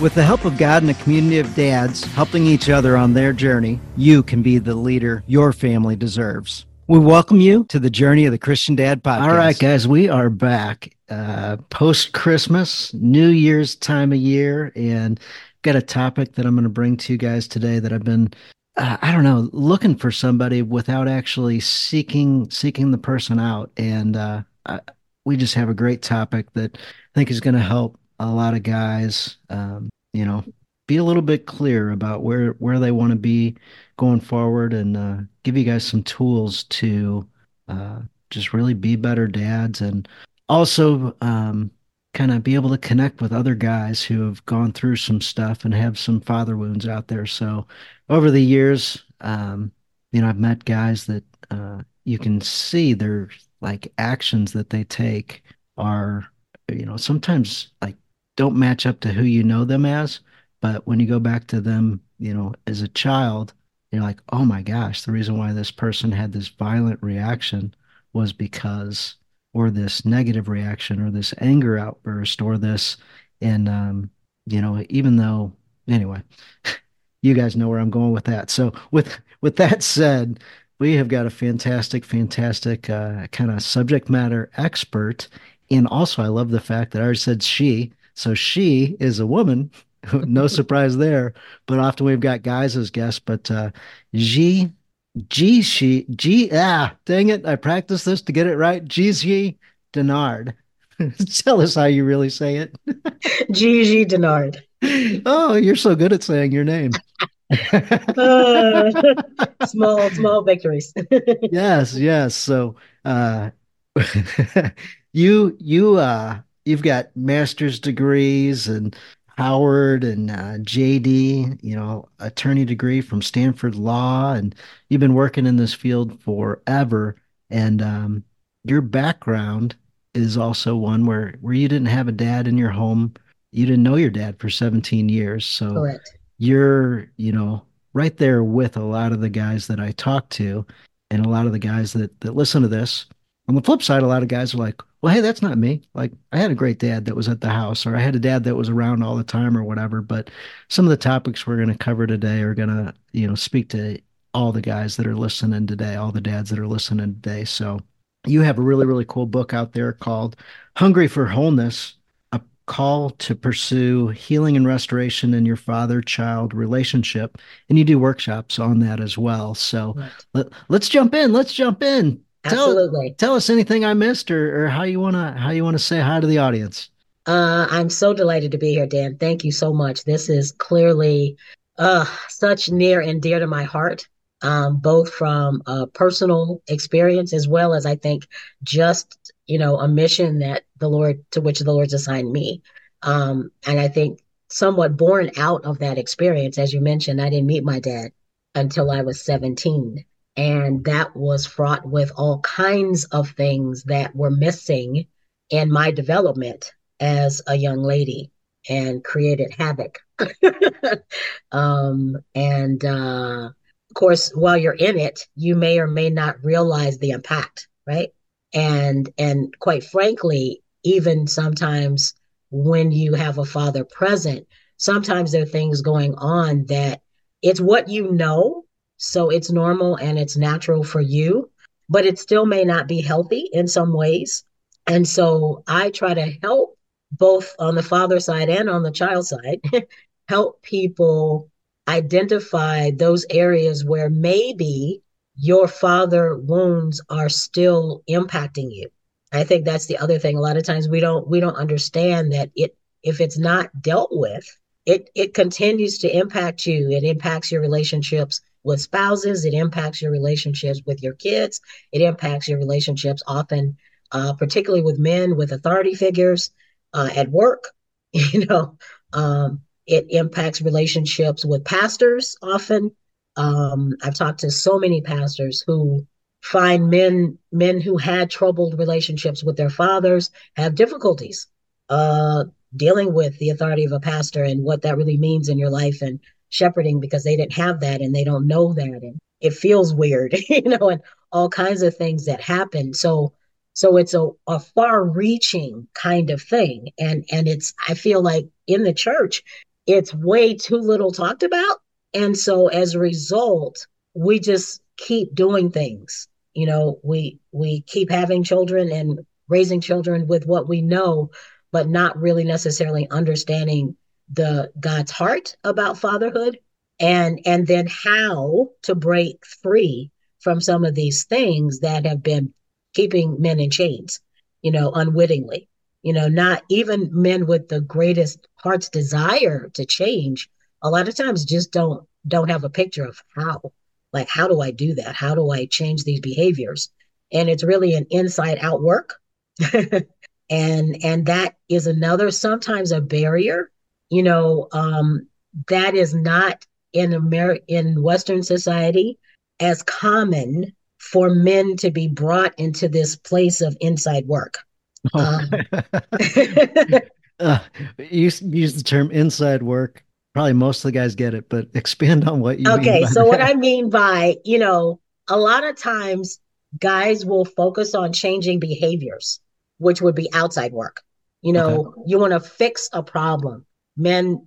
With the help of God and a community of dads helping each other on their journey, you can be the leader your family deserves. We welcome you to the Journey of the Christian Dad podcast. All right, guys, we are back uh, post Christmas, New Year's time of year, and got a topic that I'm going to bring to you guys today that I've been, uh, I don't know, looking for somebody without actually seeking seeking the person out, and uh, I, we just have a great topic that I think is going to help a lot of guys, um, you know, be a little bit clear about where where they want to be going forward, and uh, give you guys some tools to uh, just really be better dads, and also um, kind of be able to connect with other guys who have gone through some stuff and have some father wounds out there. So over the years, um, you know, I've met guys that uh, you can see their like actions that they take are, you know, sometimes like don't match up to who you know them as. But when you go back to them, you know, as a child, you're like, oh my gosh, the reason why this person had this violent reaction was because, or this negative reaction, or this anger outburst, or this, and, um, you know, even though, anyway, you guys know where I'm going with that. So with, with that said, we have got a fantastic, fantastic uh, kind of subject matter expert. And also, I love the fact that I said she. So she is a woman. no surprise there. But often we've got guys as guests. But uh, G, G, she, G, ah, dang it. I practiced this to get it right. Giji Dennard. Tell us how you really say it. Giji Dennard. Oh, you're so good at saying your name. uh, small, small victories. yes, yes. So, uh, you, you, uh, you've got master's degrees and Howard and uh, JD, you know, attorney degree from Stanford Law, and you've been working in this field forever. And um, your background is also one where where you didn't have a dad in your home, you didn't know your dad for 17 years, so Correct. you're, you know, right there with a lot of the guys that I talk to, and a lot of the guys that that listen to this. On the flip side, a lot of guys are like, well, hey, that's not me. Like, I had a great dad that was at the house, or I had a dad that was around all the time, or whatever. But some of the topics we're going to cover today are going to, you know, speak to all the guys that are listening today, all the dads that are listening today. So, you have a really, really cool book out there called Hungry for Wholeness A Call to Pursue Healing and Restoration in Your Father Child Relationship. And you do workshops on that as well. So, right. let, let's jump in. Let's jump in. Absolutely. Tell, tell us anything I missed or, or how you wanna how you wanna say hi to the audience. Uh, I'm so delighted to be here, Dan. Thank you so much. This is clearly uh, such near and dear to my heart, um, both from a personal experience as well as I think just you know a mission that the Lord to which the Lord's assigned me. Um, and I think somewhat born out of that experience, as you mentioned, I didn't meet my dad until I was 17. And that was fraught with all kinds of things that were missing in my development as a young lady and created havoc. um, and uh, of course, while you're in it, you may or may not realize the impact, right? And and quite frankly, even sometimes when you have a father present, sometimes there are things going on that it's what you know so it's normal and it's natural for you, but it still may not be healthy in some ways. And so I try to help both on the father side and on the child side, help people identify those areas where maybe your father wounds are still impacting you. I think that's the other thing. A lot of times we don't we don't understand that it if it's not dealt with, it it continues to impact you. It impacts your relationships with spouses, it impacts your relationships with your kids, it impacts your relationships often, uh, particularly with men with authority figures uh, at work. You know, um, it impacts relationships with pastors often. Um, I've talked to so many pastors who find men men who had troubled relationships with their fathers have difficulties uh, dealing with the authority of a pastor and what that really means in your life and shepherding because they didn't have that and they don't know that and it feels weird, you know, and all kinds of things that happen. So so it's a, a far reaching kind of thing. And and it's I feel like in the church, it's way too little talked about. And so as a result, we just keep doing things. You know, we we keep having children and raising children with what we know, but not really necessarily understanding the God's heart about fatherhood and and then how to break free from some of these things that have been keeping men in chains, you know, unwittingly. You know, not even men with the greatest heart's desire to change, a lot of times just don't don't have a picture of how. Like, how do I do that? How do I change these behaviors? And it's really an inside out work. and and that is another sometimes a barrier you know um that is not in Amer- in western society as common for men to be brought into this place of inside work oh. um, uh, you use the term inside work probably most of the guys get it but expand on what you okay so that. what i mean by you know a lot of times guys will focus on changing behaviors which would be outside work you know okay. you want to fix a problem men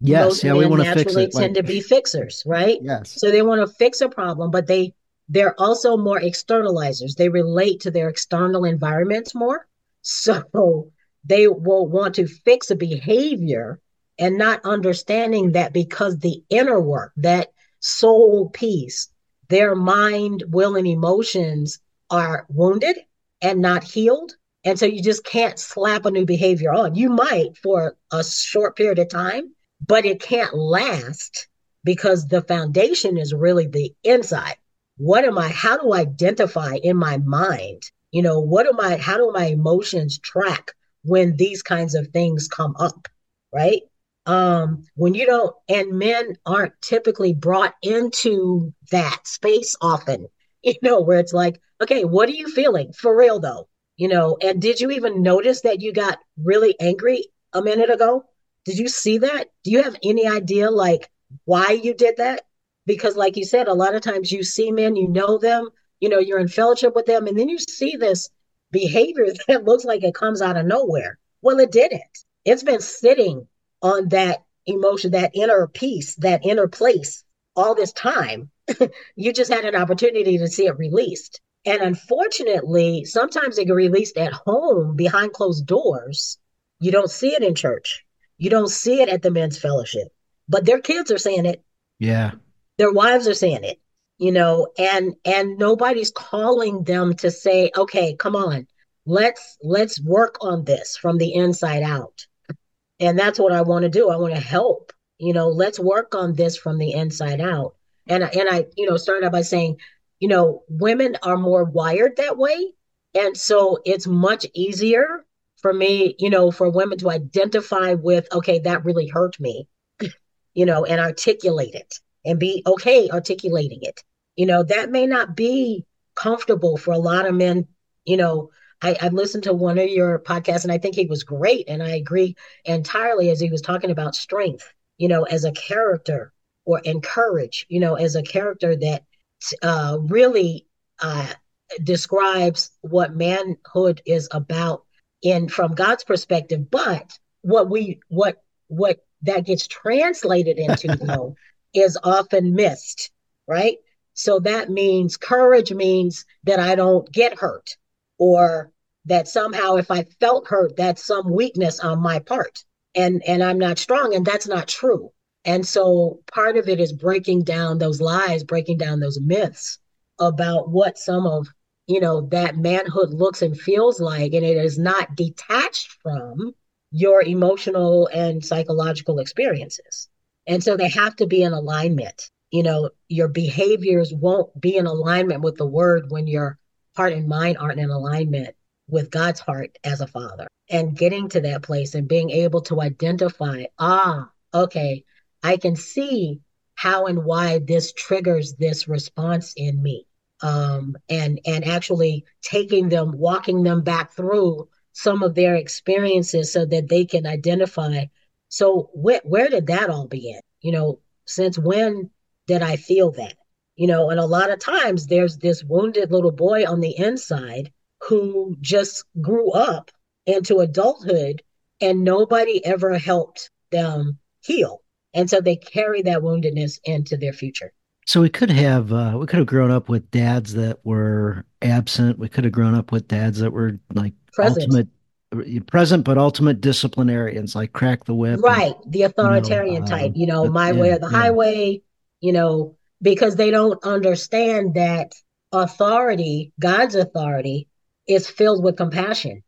yes yeah we want to fix it tend like... to be fixers right? Yes. So they want to fix a problem but they they're also more externalizers. They relate to their external environments more. So they will want to fix a behavior and not understanding that because the inner work that soul piece their mind will and emotions are wounded and not healed and so you just can't slap a new behavior on. You might for a short period of time, but it can't last because the foundation is really the inside. What am I, how do I identify in my mind? You know, what am I, how do my emotions track when these kinds of things come up? Right. Um, when you don't, and men aren't typically brought into that space often, you know, where it's like, okay, what are you feeling for real though? You know and did you even notice that you got really angry a minute ago? Did you see that? Do you have any idea like why you did that? Because like you said a lot of times you see men you know them you know you're in fellowship with them and then you see this behavior that looks like it comes out of nowhere. Well it didn't. It's been sitting on that emotion that inner peace that inner place all this time. You just had an opportunity to see it released and unfortunately, sometimes they get released at home behind closed doors. You don't see it in church. You don't see it at the men's fellowship. But their kids are saying it. Yeah. Their wives are saying it. You know, and and nobody's calling them to say, "Okay, come on. Let's let's work on this from the inside out." And that's what I want to do. I want to help. You know, let's work on this from the inside out. And and I, you know, started out by saying you know, women are more wired that way. And so it's much easier for me, you know, for women to identify with, okay, that really hurt me, you know, and articulate it and be okay articulating it. You know, that may not be comfortable for a lot of men. You know, I, I've listened to one of your podcasts and I think he was great. And I agree entirely as he was talking about strength, you know, as a character or encourage, you know, as a character that uh, really uh, describes what manhood is about in from God's perspective. But what we what what that gets translated into though is often missed, right? So that means courage means that I don't get hurt or that somehow if I felt hurt, that's some weakness on my part and and I'm not strong and that's not true. And so part of it is breaking down those lies, breaking down those myths about what some of, you know, that manhood looks and feels like. And it is not detached from your emotional and psychological experiences. And so they have to be in alignment. You know, your behaviors won't be in alignment with the word when your heart and mind aren't in alignment with God's heart as a father. And getting to that place and being able to identify, ah, okay, I can see how and why this triggers this response in me. Um, and and actually taking them walking them back through some of their experiences so that they can identify so wh- where did that all begin? You know since when did i feel that? You know and a lot of times there's this wounded little boy on the inside who just grew up into adulthood and nobody ever helped them heal and so they carry that woundedness into their future so we could have uh, we could have grown up with dads that were absent we could have grown up with dads that were like present. ultimate present but ultimate disciplinarians like crack the whip right and, the authoritarian you know, type you know my yeah, way or the yeah. highway you know because they don't understand that authority god's authority is filled with compassion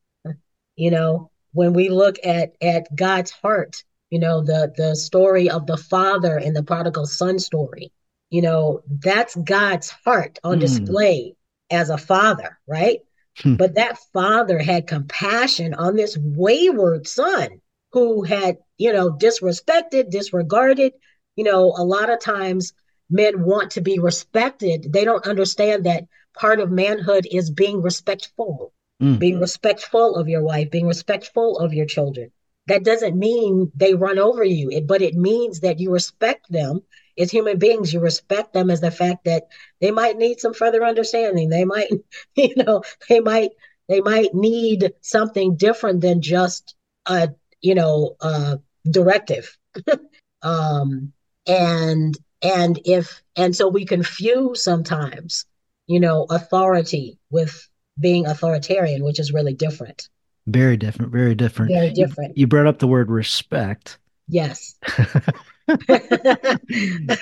you know when we look at at god's heart you know the the story of the father and the prodigal son story you know that's god's heart on mm. display as a father right hmm. but that father had compassion on this wayward son who had you know disrespected disregarded you know a lot of times men want to be respected they don't understand that part of manhood is being respectful mm. being respectful of your wife being respectful of your children that doesn't mean they run over you, it, but it means that you respect them as human beings. You respect them as the fact that they might need some further understanding. They might, you know, they might they might need something different than just a you know a directive. um, and and if and so we confuse sometimes, you know, authority with being authoritarian, which is really different. Very different. Very different. Very different. You, you brought up the word respect. Yes.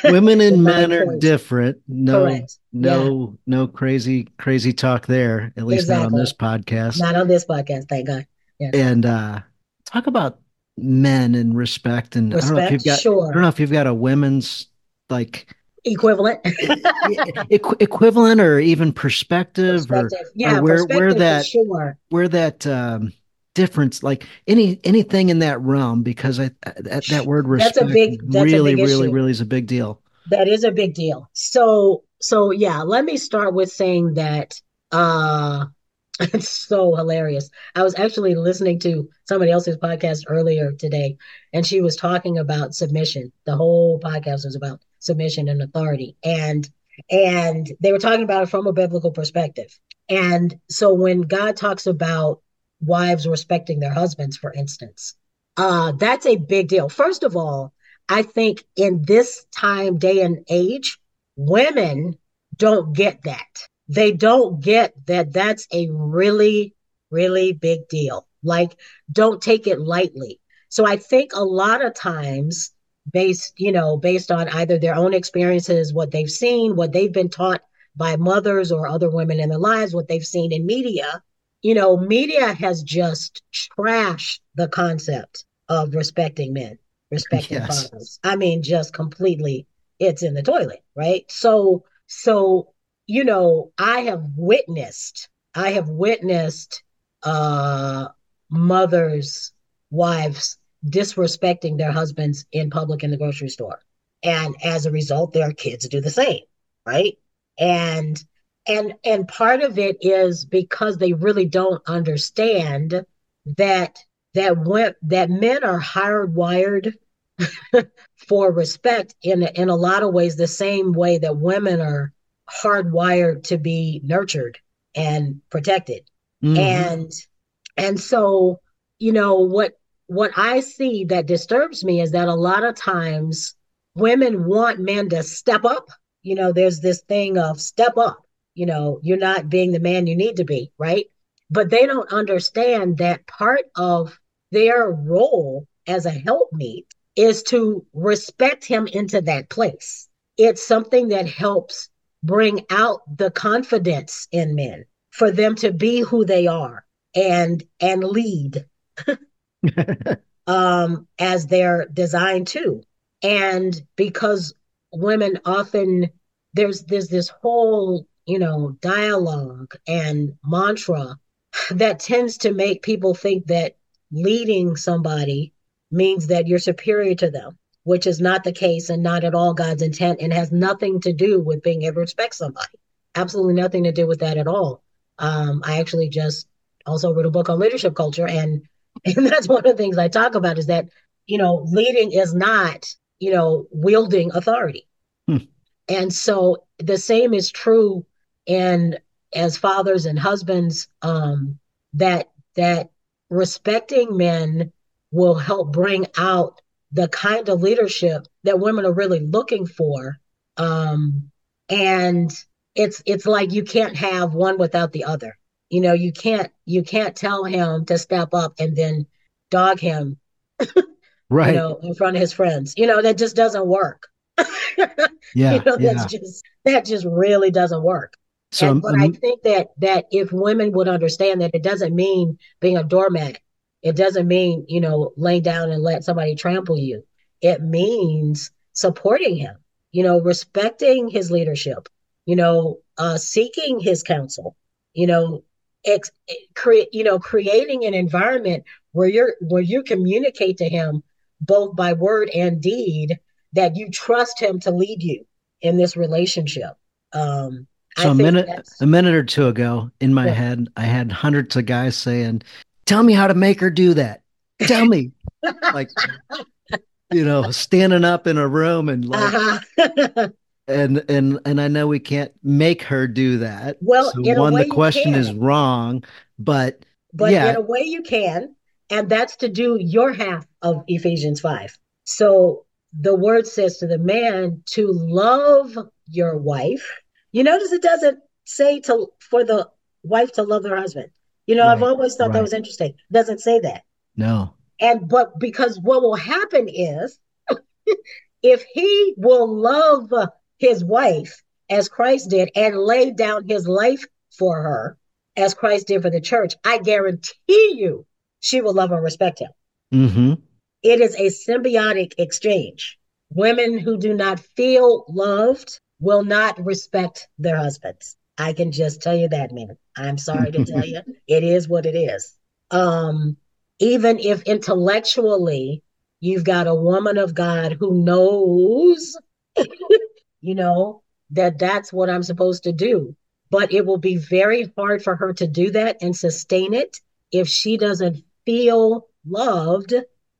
Women and men are different. No, Correct. no, yeah. no crazy, crazy talk there. At least exactly. not on this podcast. Not on this podcast, thank God. Yes. And uh, talk about men and respect. And respect, I don't know if you've got. Sure. I don't know if you've got a women's like equivalent Equ- equivalent or even perspective, perspective. or, yeah, or where where that sure. where that um, difference like any anything in that realm because I that, that word respect that's a big, that's really a big really really is a big deal. That is a big deal. So so yeah, let me start with saying that uh it's so hilarious. I was actually listening to somebody else's podcast earlier today, and she was talking about submission. The whole podcast was about submission and authority and and they were talking about it from a biblical perspective and so when god talks about wives respecting their husbands for instance. Uh that's a big deal. First of all i think in this time day and age women don't get that. They don't get that that's a really really big deal. Like don't take it lightly. So i think a lot of times based, you know, based on either their own experiences, what they've seen, what they've been taught by mothers or other women in their lives, what they've seen in media. You know, media has just trashed the concept of respecting men, respecting yes. fathers. I mean, just completely, it's in the toilet, right? So, so, you know, I have witnessed, I have witnessed uh mothers, wives disrespecting their husbands in public in the grocery store. And as a result, their kids do the same, right? And and and part of it is because they really don't understand that that when, that men are hardwired for respect in in a lot of ways the same way that women are hardwired to be nurtured and protected mm-hmm. and and so you know what what I see that disturbs me is that a lot of times women want men to step up. You know, there's this thing of step up. You know, you're not being the man you need to be, right? But they don't understand that part of their role as a helpmeet is to respect him into that place. It's something that helps bring out the confidence in men for them to be who they are and and lead um, as they're designed to. And because women often there's there's this whole you know dialogue and mantra that tends to make people think that leading somebody means that you're superior to them which is not the case and not at all God's intent and has nothing to do with being able to respect somebody. Absolutely nothing to do with that at all. Um, I actually just also wrote a book on leadership culture and and that's one of the things I talk about is that, you know, leading is not, you know, wielding authority. Hmm. And so the same is true in as fathers and husbands, um, that that respecting men will help bring out the kind of leadership that women are really looking for. Um, and it's it's like you can't have one without the other. You know, you can't you can't tell him to step up and then dog him, right? You know, in front of his friends. You know, that just doesn't work. yeah, you know, yeah. that's just that just really doesn't work. So, and, but um, I think that that if women would understand that it doesn't mean being a doormat, it doesn't mean you know lay down and let somebody trample you. It means supporting him, you know, respecting his leadership, you know, uh, seeking his counsel, you know, ex- create, you know, creating an environment where you're where you communicate to him both by word and deed that you trust him to lead you in this relationship. Um, so a minute a minute or two ago in my yeah. head, I had hundreds of guys saying, "Tell me how to make her do that. Tell me." like you know, standing up in a room and like uh-huh. and and and I know we can't make her do that. Well, so one, the question is wrong, but but yeah. in a way you can, and that's to do your half of Ephesians five. So the word says to the man to love your wife. You notice it doesn't say to for the wife to love her husband. You know, right, I've always thought right. that was interesting. It doesn't say that. No. And but because what will happen is if he will love his wife as Christ did and lay down his life for her as Christ did for the church, I guarantee you she will love and respect him. Mm-hmm. It is a symbiotic exchange. Women who do not feel loved will not respect their husbands. I can just tell you that, man. I'm sorry to tell you, it is what it is. Um, even if intellectually you've got a woman of God who knows, you know, that that's what I'm supposed to do. But it will be very hard for her to do that and sustain it if she doesn't feel loved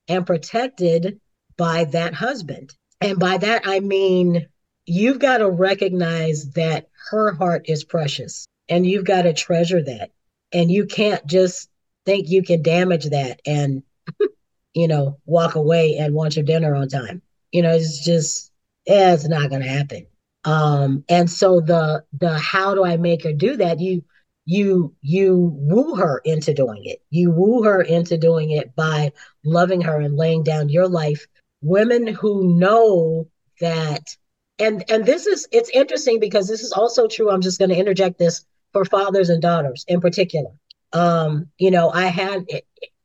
and protected by that husband. And by that, I mean, you've got to recognize that her heart is precious and you've got to treasure that. And you can't just think you can damage that and, you know, walk away and want your dinner on time. You know, it's just, it's not going to happen. Um, and so the, the, how do I make her do that? You, you you woo her into doing it you woo her into doing it by loving her and laying down your life women who know that and and this is it's interesting because this is also true i'm just going to interject this for fathers and daughters in particular um you know i had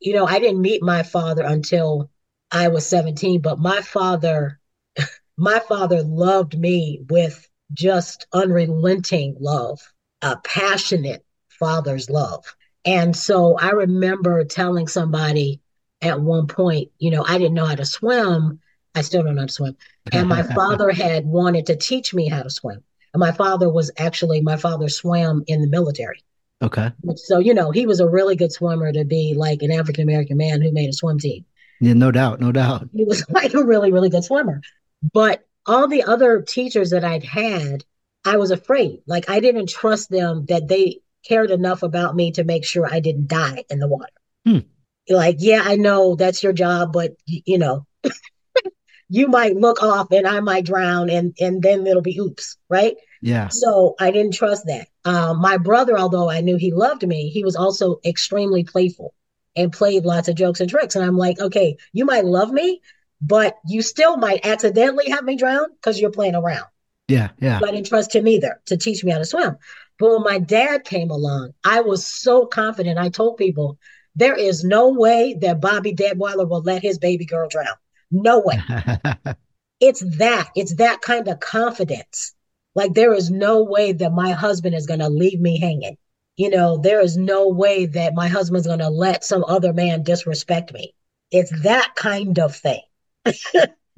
you know i didn't meet my father until i was 17 but my father my father loved me with just unrelenting love a passionate father's love. And so I remember telling somebody at one point, you know, I didn't know how to swim. I still don't know how to swim. And my father had wanted to teach me how to swim. And my father was actually, my father swam in the military. Okay. So, you know, he was a really good swimmer to be like an African American man who made a swim team. Yeah, no doubt, no doubt. He was like a really, really good swimmer. But all the other teachers that I'd had, I was afraid. Like I didn't trust them that they cared enough about me to make sure I didn't die in the water. Hmm. Like, yeah, I know that's your job, but you know, you might look off and I might drown and and then it'll be oops, right? Yeah. So I didn't trust that. Um, my brother, although I knew he loved me, he was also extremely playful and played lots of jokes and tricks. And I'm like, okay, you might love me, but you still might accidentally have me drown because you're playing around. Yeah, yeah. So I didn't trust him either to teach me how to swim. But when my dad came along, I was so confident. I told people, there is no way that Bobby Deadweiler will let his baby girl drown. No way. it's that. It's that kind of confidence. Like there is no way that my husband is going to leave me hanging. You know, there is no way that my husband's going to let some other man disrespect me. It's that kind of thing.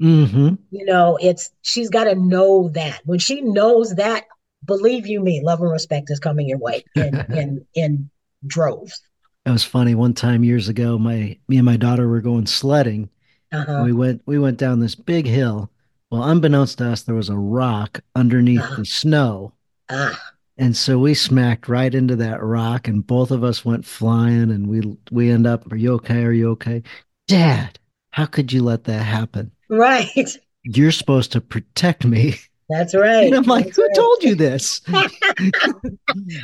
Mm-hmm. You know, it's she's got to know that. When she knows that, believe you me, love and respect is coming your way in in, in droves. It was funny. One time years ago, my me and my daughter were going sledding. Uh-huh. We went we went down this big hill. Well, unbeknownst to us, there was a rock underneath uh-huh. the snow. Ah. And so we smacked right into that rock and both of us went flying and we we end up, are you okay? Are you okay? Dad, how could you let that happen? Right. You're supposed to protect me. That's right. And I'm like, That's who right. told you this?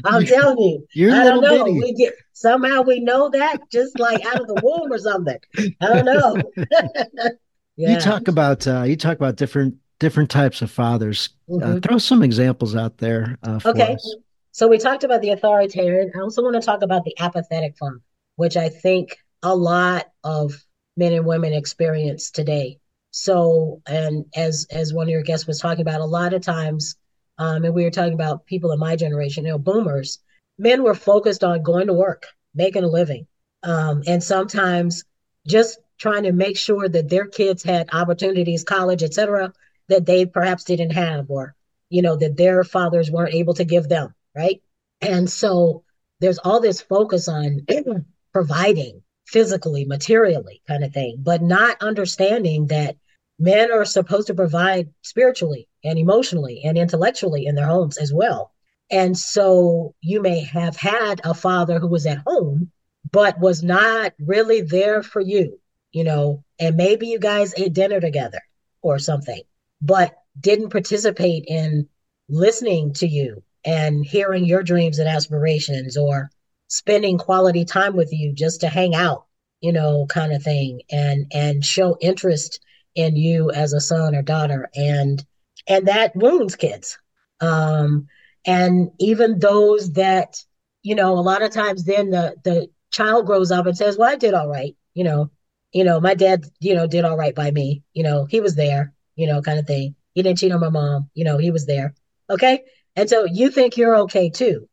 I'm telling you. You're I don't know. bitty. We get somehow we know that just like out of the womb or something. I don't know. yeah. You talk about uh, you talk about different different types of fathers. Uh, Mhm. throw some examples out there uh, Okay. us. So we talked about the authoritarian. I also want to talk about the apathetic father, which I think a lot of men and women experience today. So, and as as one of your guests was talking about, a lot of times, um, and we were talking about people in my generation, you know, boomers, men were focused on going to work, making a living, um, and sometimes just trying to make sure that their kids had opportunities, college, etc., that they perhaps didn't have, or you know, that their fathers weren't able to give them, right? And so there's all this focus on providing physically, materially, kind of thing, but not understanding that men are supposed to provide spiritually and emotionally and intellectually in their homes as well. And so you may have had a father who was at home, but was not really there for you, you know, and maybe you guys ate dinner together or something, but didn't participate in listening to you and hearing your dreams and aspirations or spending quality time with you just to hang out, you know, kind of thing and and show interest in you as a son or daughter and and that wounds kids. Um and even those that you know a lot of times then the the child grows up and says, "Well, I did all right." You know, you know, my dad, you know, did all right by me. You know, he was there, you know, kind of thing. He didn't cheat on my mom, you know, he was there. Okay? And so you think you're okay too.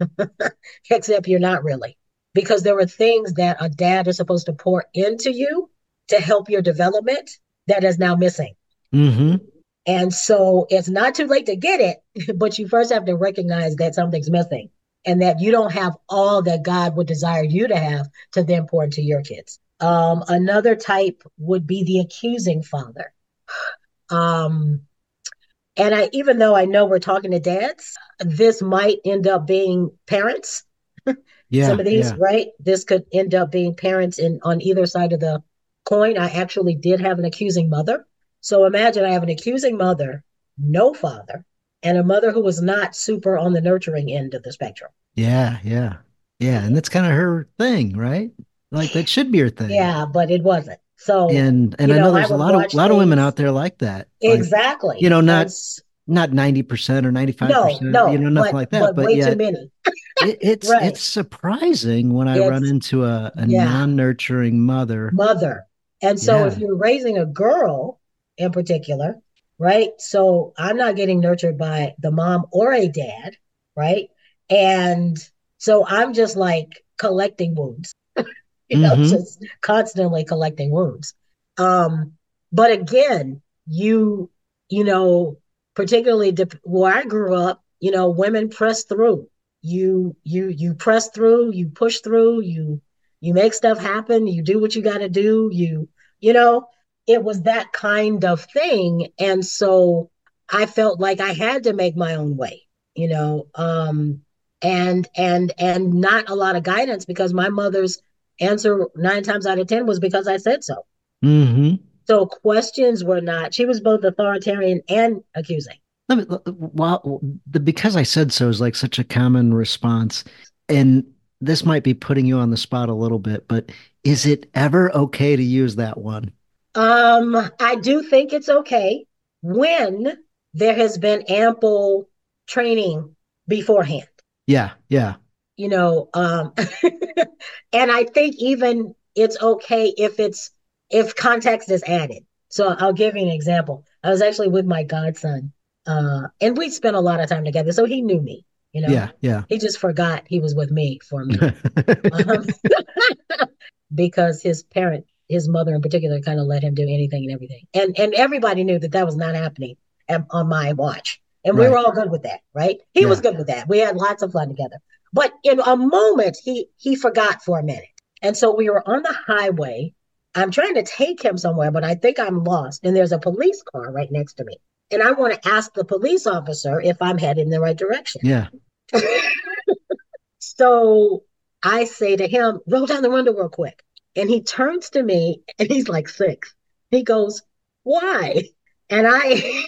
Except you're not really. Because there are things that a dad is supposed to pour into you to help your development that is now missing. Mm-hmm. And so it's not too late to get it, but you first have to recognize that something's missing and that you don't have all that God would desire you to have to then pour into your kids. Um, another type would be the accusing father. Um, and I, even though I know we're talking to dads, this might end up being parents. Yeah. Some of these, yeah. right? This could end up being parents in on either side of the coin. I actually did have an accusing mother. So imagine I have an accusing mother, no father, and a mother who was not super on the nurturing end of the spectrum. Yeah, yeah. Yeah. And that's kind of her thing, right? Like that should be her thing. Yeah, but it wasn't. So And and you I know know, there's a lot of watch lot of women out there like that. Like, exactly. you know, not That's- not 90% or 95%, no, no, you know, nothing but, like that. but, But, way yet too many. it, it's Right. it's surprising when I run into a, a yeah. non-nurturing mother. mother. And so Yeah. if you're raising a girl in particular, right? So I'm not getting nurtured by the mom or a dad, right? And so I'm just like collecting wounds. You know, Mhm. just constantly collecting wounds. Um, but again, you, you know, particularly dep- where I grew up, you know, women press through. You, you, you press through, you push through, you, you make stuff happen, you do what you got to do, you, you know, it was that kind of thing. And so I felt like I had to make my own way, you know, um, and, and, and not a lot of guidance because my mother's answer nine times out of 10 was because I said so. hmm So questions were not, she was both authoritarian and accusing. Let me, well, the because I said so is like such a common response. And this might be putting you on the spot a little bit, but is it ever okay to use that one? Um, I do think it's okay when there has been ample training beforehand. Yeah, yeah. You know um and i think even it's okay if it's if context is added so i'll give you an example i was actually with my godson uh and we spent a lot of time together so he knew me you know Yeah, yeah. he just forgot he was with me for me um, because his parent his mother in particular kind of let him do anything and everything. And and everybody knew that that was not happening at, on my watch. And right. we were all good with that, right? He yeah. was good with that. We had lots of fun together. But in a moment, he he forgot for a minute. And so we were on the highway. I'm trying to take him somewhere, but I think I'm lost. And there's a police car right next to me. And I want to ask the police officer if I'm heading in the right direction. Yeah. so I say to him, roll down the window real quick. And he turns to me and he's like six. He goes, Why? And I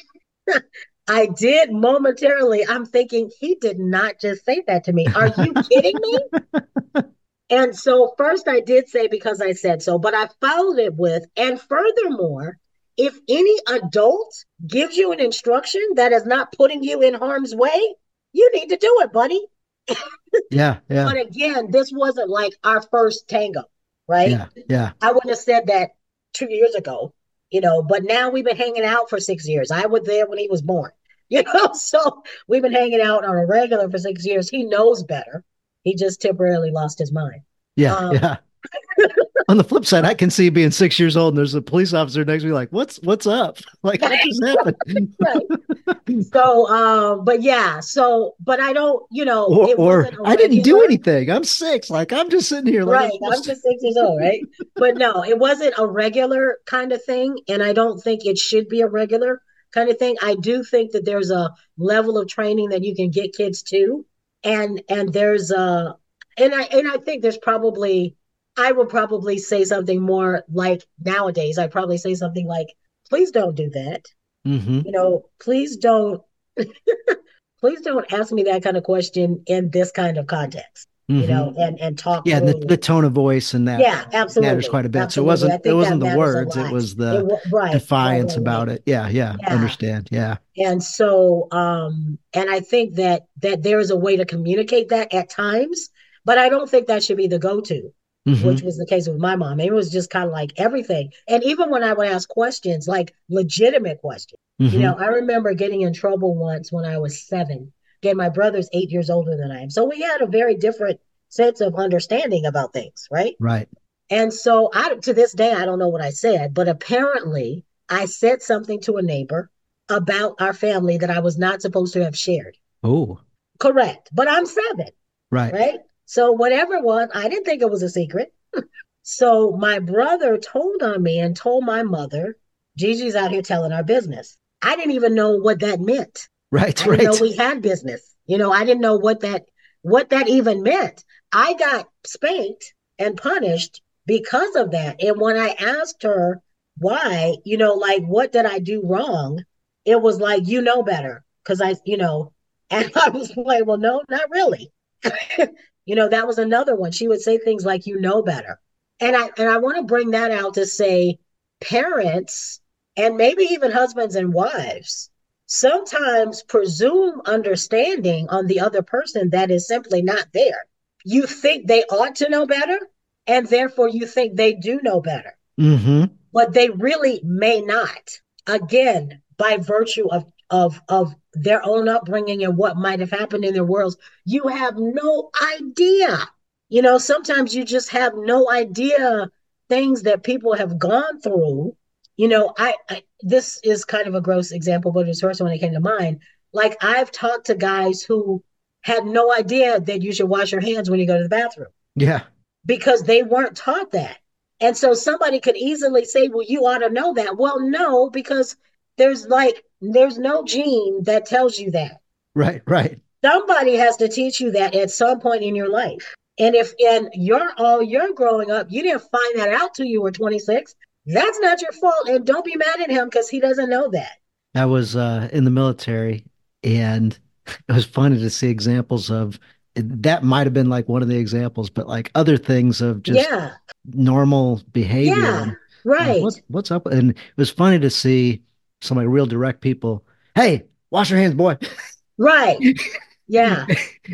I did momentarily. I'm thinking he did not just say that to me. Are you kidding me? and so first I did say because I said so, but I followed it with, and furthermore, if any adult gives you an instruction that is not putting you in harm's way, you need to do it, buddy. yeah, yeah. But again, this wasn't like our first tango, right? Yeah, yeah. I wouldn't have said that two years ago, you know, but now we've been hanging out for six years. I was there when he was born, you know, so we've been hanging out on a regular for six years. He knows better. He just temporarily lost his mind. Yeah, um, yeah. on the flip side, I can see being six years old and there's a police officer next to me, like, "What's what's up? Like, what just happened?" right. So, um, but yeah, so, but I don't, you know, or, or I didn't do anything. I'm six. Like, I'm just sitting here. Like, right. I'm just six years old, right? but no, it wasn't a regular kind of thing, and I don't think it should be a regular kind of thing. I do think that there's a level of training that you can get kids to, and and there's a, and I and I think there's probably I will probably say something more like nowadays. I'd probably say something like, please don't do that. Mm-hmm. You know, please don't, please don't ask me that kind of question in this kind of context. Mm-hmm. You know, mm-hmm. and and talk. Yeah, the, the, tone of voice and that. Yeah, absolutely matters quite a bit. Absolutely. So it wasn't it wasn't the words; it was the it, right, defiance right, about it. Yeah, yeah, yeah, understand. Yeah. And so, um, and I think that that there is a way to communicate that at times, but I don't think that should be the go-to mm-hmm. which was the case with my mom. It was just kind of like everything. And even when I would ask questions, like legitimate questions, mm-hmm. you know, I remember getting in trouble once when I was seven. Again, my brother's eight years older than I am. So we had a very different sense of understanding about things, right? Right. And so I to this day I don't know what I said, but apparently I said something to a neighbor about our family that I was not supposed to have shared. Oh. Correct. But I'm seven. Right. Right. So whatever it was, I didn't think it was a secret. so my brother told on me and told my mother, Giji's out here telling our business. I didn't even know what that meant. Right, I right. know we had business. You know, I didn't know what that what that even meant. I got spanked and punished because of that. And when I asked her why, you know, like what did I do wrong? It was like, you know better. Cause I, you know, and I was like, well, no, not really. You know, that was another one. She would say things like, you know better. And I and I want to bring that out to say parents and maybe even husbands and wives sometimes presume understanding on the other person that is simply not there. You think they ought to know better, and therefore you think they do know better. Mm-hmm. But they really may not. Again, by virtue of of of their own upbringing and what might have happened in their worlds you have no idea you know sometimes you just have no idea things that people have gone through you know I, I this is kind of a gross example but it's the first one that came to mind like i've talked to guys who had no idea that you should wash your hands when you go to the bathroom yeah because they weren't taught that and so somebody could easily say well you ought to know that well no because there's like there's no gene that tells you that. Right, right. Somebody has to teach you that at some point in your life. And if in your all your growing up, you didn't find that out till you were 26, that's not your fault. And don't be mad at him because he doesn't know that. I was uh, in the military and it was funny to see examples of that might have been like one of the examples, but like other things of just yeah. normal behavior. Yeah, right. what's, what's up? And it was funny to see some like real direct people. Hey, wash your hands, boy. Right. Yeah.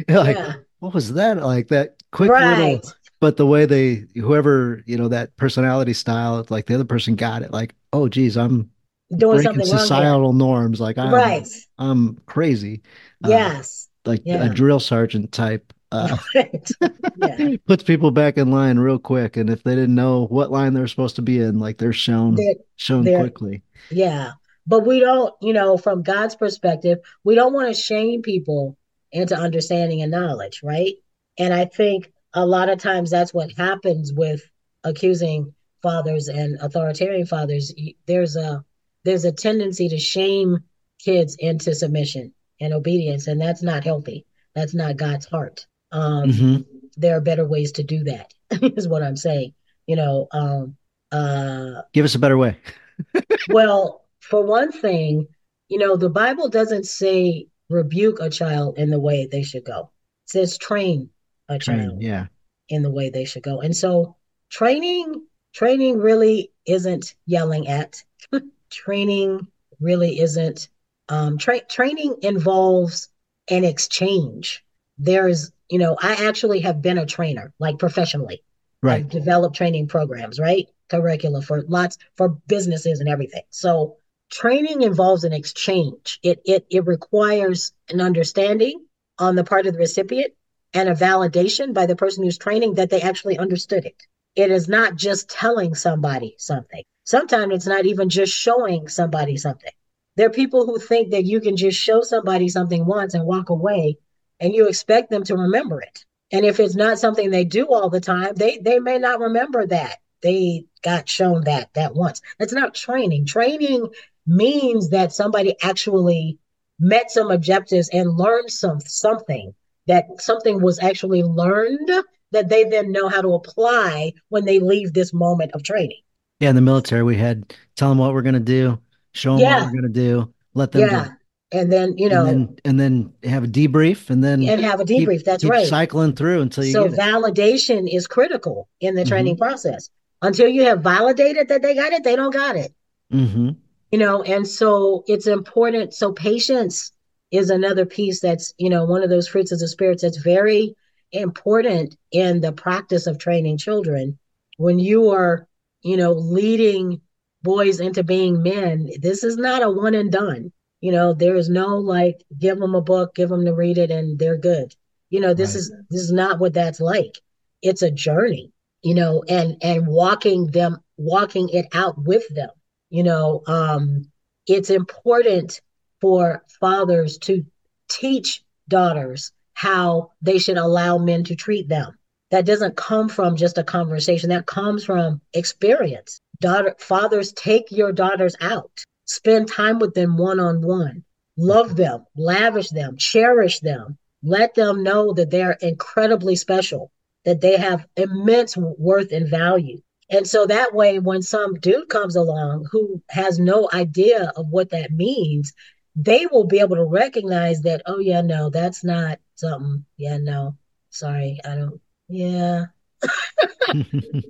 like, yeah. what was that? Like that quick right. little but the way they whoever, you know, that personality style, like the other person got it, like, oh geez, I'm doing something societal norms. Like I'm right. I'm crazy. Uh, yes. Uh, like yeah. a drill sergeant type Uh, yeah. puts people back in line real quick, and if they didn't know what line they're supposed to be in, like they're shown they're, shown they're, quickly. Yeah, but we don't, you know, from God's perspective, we don't want to shame people into understanding and knowledge, right? And I think a lot of times that's what happens with accusing fathers and authoritarian fathers. There's a there's a tendency to shame kids into submission and obedience, and that's not healthy. That's not God's heart. Um, mm-hmm. There are better ways to do that. is what I'm saying. You know, um, uh, give us a better way. well, for one thing, you know, the Bible doesn't say rebuke a child in the way they should go. It says train a child yeah. in the way they should go. And so training training really isn't yelling at. training really isn't um, tra- training involves an exchange. There's, you know, I actually have been a trainer, like professionally. Right. I've developed training programs, right? Curricula for lots for businesses and everything. So training involves an exchange. It it it requires an understanding on the part of the recipient and a validation by the person who's training that they actually understood it. It is not just telling somebody something. Sometimes it's not even just showing somebody something. There are people who think that you can just show somebody something once and walk away and you expect them to remember it. And if it's not something they do all the time, they they may not remember that. They got shown that that once. That's not training. Training means that somebody actually met some objectives and learned some something that something was actually learned that they then know how to apply when they leave this moment of training. Yeah, in the military, we had tell them what we're going to do, show them yeah. what we're going to do, let them. Yeah. And then you know, and then, and then, have a debrief, and then and have a debrief. Keep, that's keep right. Cycling through until you. So validation is critical in the mm-hmm. training process. Until you have validated that they got it, they don't got it. Mm-hmm. You know, and so it's important. So patience is another piece that's you know one of those fruits of the spirits that's very important in the practice of training children. When you are, you know, leading boys into being men, this is not a one and done. You know, there is no like give them a book, give them to read it, and they're good. You know, this right. is this is not what that's like. It's a journey. You know, and and walking them, walking it out with them. You know, um, it's important for fathers to teach daughters how they should allow men to treat them. That doesn't come from just a conversation, that comes from experience. Daughter, fathers, take your daughters out, spend time with them one on one, love them, lavish them, cherish them, let them know that they're incredibly special, that they have immense worth and value. And so that way, when some dude comes along who has no idea of what that means, they will be able to recognize that, oh, yeah, no, that's not something. Yeah, no, sorry, I don't. Yeah.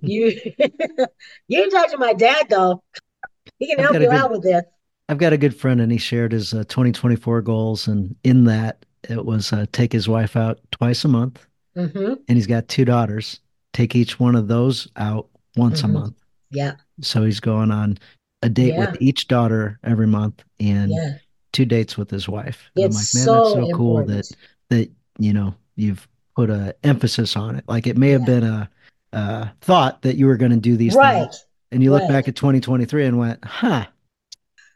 you you ain't talk to my dad though. He can help you good, out with this. I've got a good friend, and he shared his uh, 2024 goals, and in that it was uh, take his wife out twice a month, mm-hmm. and he's got two daughters. Take each one of those out once mm-hmm. a month. Yeah. So he's going on a date yeah. with each daughter every month, and yeah. Two dates with his wife. It's I'm like, man, so that's so important. cool that that you know you've put a emphasis on it. Like it may have been a, a, thought that you were going to do these right. things, and you look right. back at 2023 and went, "Huh,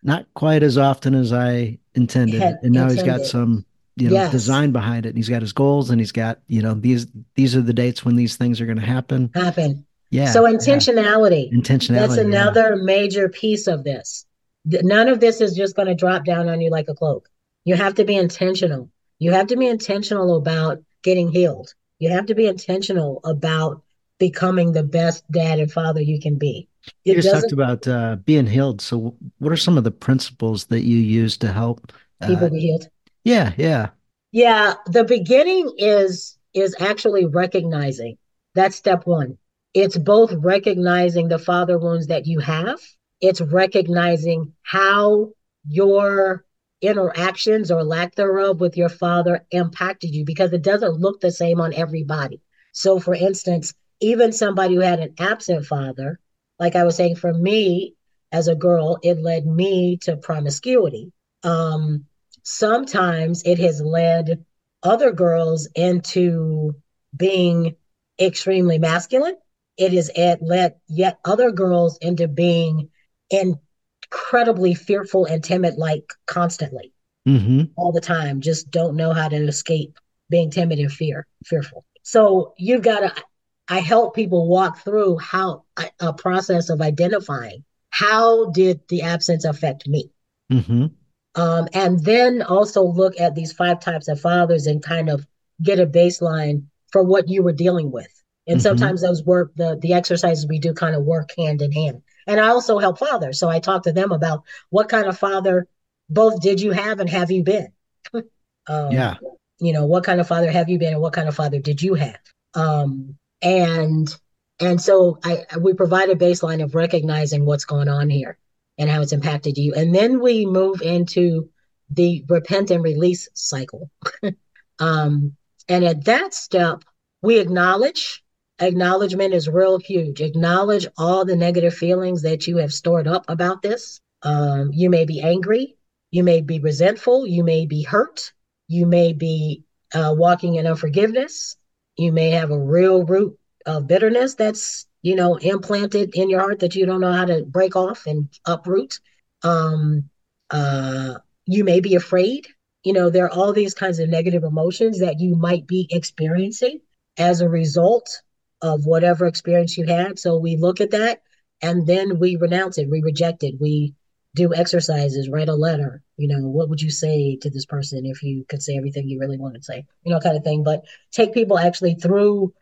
not quite as often as I intended." Had and now intended. he's got some you know yes. design behind it, and he's got his goals, and he's got you know these these are the dates when these things are going to happen. Happen. Yeah. So intentionality. Yeah. Intentionality. That's another yeah. major piece of this. None of this is just going to drop down on you like a cloak. You have to be intentional. You have to be intentional about getting healed. You have to be intentional about becoming the best dad and father you can be. It you just talked about uh, being healed. So, what are some of the principles that you use to help uh, people be healed? Yeah, yeah, yeah. The beginning is is actually recognizing. That's step one. It's both recognizing the father wounds that you have. It's recognizing how your interactions or lack thereof with your father impacted you because it doesn't look the same on everybody. So, for instance, even somebody who had an absent father, like I was saying, for me as a girl, it led me to promiscuity. Um, sometimes it has led other girls into being extremely masculine. It has led yet other girls into being incredibly fearful and timid, like constantly, mm-hmm. all the time. Just don't know how to escape being timid and fear, fearful. So you've got to. I help people walk through how a process of identifying how did the absence affect me, mm-hmm. um, and then also look at these five types of fathers and kind of get a baseline for what you were dealing with. And mm-hmm. sometimes those work the the exercises we do kind of work hand in hand. And I also help fathers, so I talk to them about what kind of father both did you have and have you been. um, yeah. You know, what kind of father have you been and what kind of father did you have? Um, and and so I we provide a baseline of recognizing what's going on here and how it's impacted you. And then we move into the repent and release cycle. um, and at that step, we acknowledge. Acknowledgement is real huge. Acknowledge all the negative feelings that you have stored up about this. Um, you may be angry. You may be resentful. You may be hurt. You may be uh, walking in unforgiveness. You may have a real root of bitterness that's, you know, implanted in your heart that you don't know how to break off and uproot. Um, uh, you may be afraid you know, there are all these kinds of negative emotions that you might be experiencing as a result of whatever experience you had. So we look at that and then we renounce it, we reject it, we do exercises, write a letter. You know, what would you say to this person if you could say everything you really want to say, you know, kind of thing. But take people actually through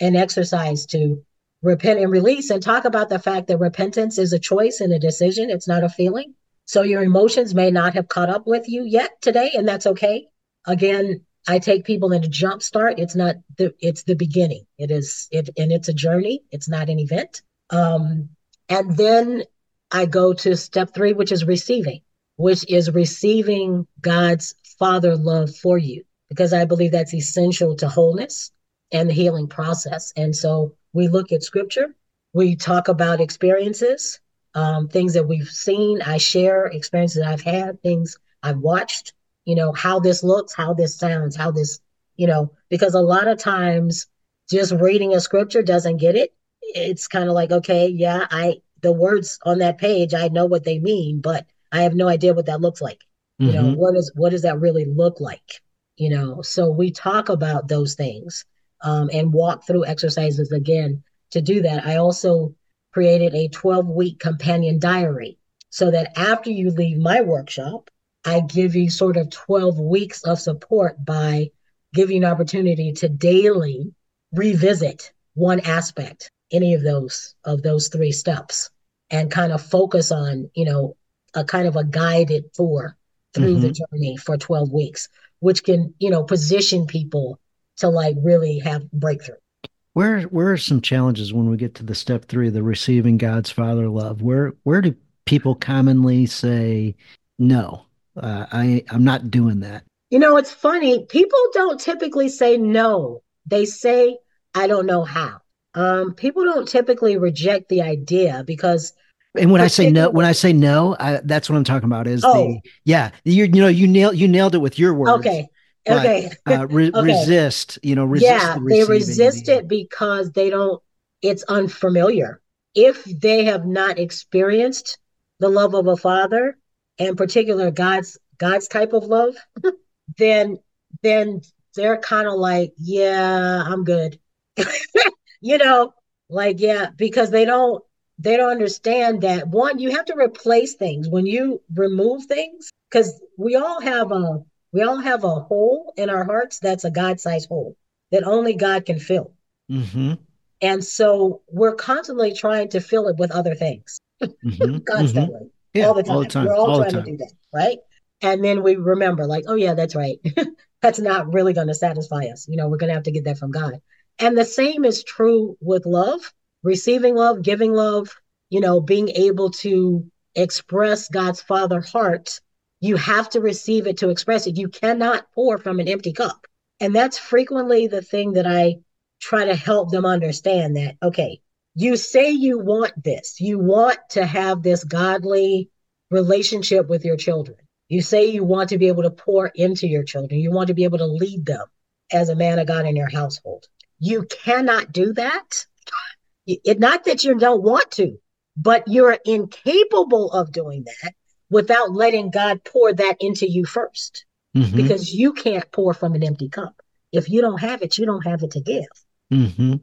an exercise to repent and release and talk about the fact that repentance is a choice and a decision, it's not a feeling. So your emotions may not have caught up with you yet today, and that's okay. Again, I take people in a jump start. It's not the it's the beginning. It is it and it's a journey. It's not an event. Um, and then I go to step three, which is receiving, which is receiving God's Father love for you, because I believe that's essential to wholeness and the healing process. And so we look at scripture, we talk about experiences, um, things that we've seen. I share experiences I've had, things I've watched, you know, how this looks, how this sounds, how this, you know, because a lot of times just reading a scripture doesn't get it. It's kind of like, okay, yeah, I, the words on that page, I know what they mean, but I have no idea what that looks like. Mm-hmm. You know, mm-hmm. what is, what does that really look like? You know, so we talk about those things um, and walk through exercises again to do that. I also created a 12 week companion diary so that after you leave my workshop, I give you sort of 12 weeks of support by giving you an opportunity to daily revisit one aspect, any of those of those three steps, and kind of focus on, you know, a kind of a guided tour through mm-hmm. the journey for 12 weeks, which can, you know, position people to like really have breakthrough. Where where are some challenges when we get to the step three, the receiving God's Father love? Where where do people commonly say no? Uh, I I'm not doing that. You know, it's funny. People don't typically say no. They say I don't know how. Um, people don't typically reject the idea because and when I say no, when I say no, I, that's what I'm talking about. Is oh. the yeah, you you know you nailed you nailed it with your words. Okay, okay. uh, re- okay. resist, you know, resist yeah, the they resist it because they don't, it's unfamiliar. If they have not experienced the love of a father, and particular God's God's type of love, then then they're kind of like, yeah, I'm good. you know, like yeah, because they don't they don't understand that one, you have to replace things when you remove things because we all have a we all have a hole in our hearts that's a God sized hole that only God can fill. Mm-hmm. And so we're constantly trying to fill it with other things, mm-hmm. constantly, mm-hmm. Yeah, all the time. All the time. We're all, all trying to do that, right? And then we remember, like, oh, yeah, that's right. that's not really going to satisfy us. You know, we're going to have to get that from God. And the same is true with love, receiving love, giving love, you know, being able to express God's Father heart you have to receive it to express it. You cannot pour from an empty cup. And that's frequently the thing that I try to help them understand that, okay, you say you want this, you want to have this godly relationship with your children. You say you want to be able to pour into your children. You want to be able to lead them as a man of God in your household. You cannot do that. It, not that you don't want to, but you're incapable of doing that without letting God pour that into you 1st mm-hmm. because you can't pour from an empty cup. If you don't have it, you don't have it to give. Mm-hmm.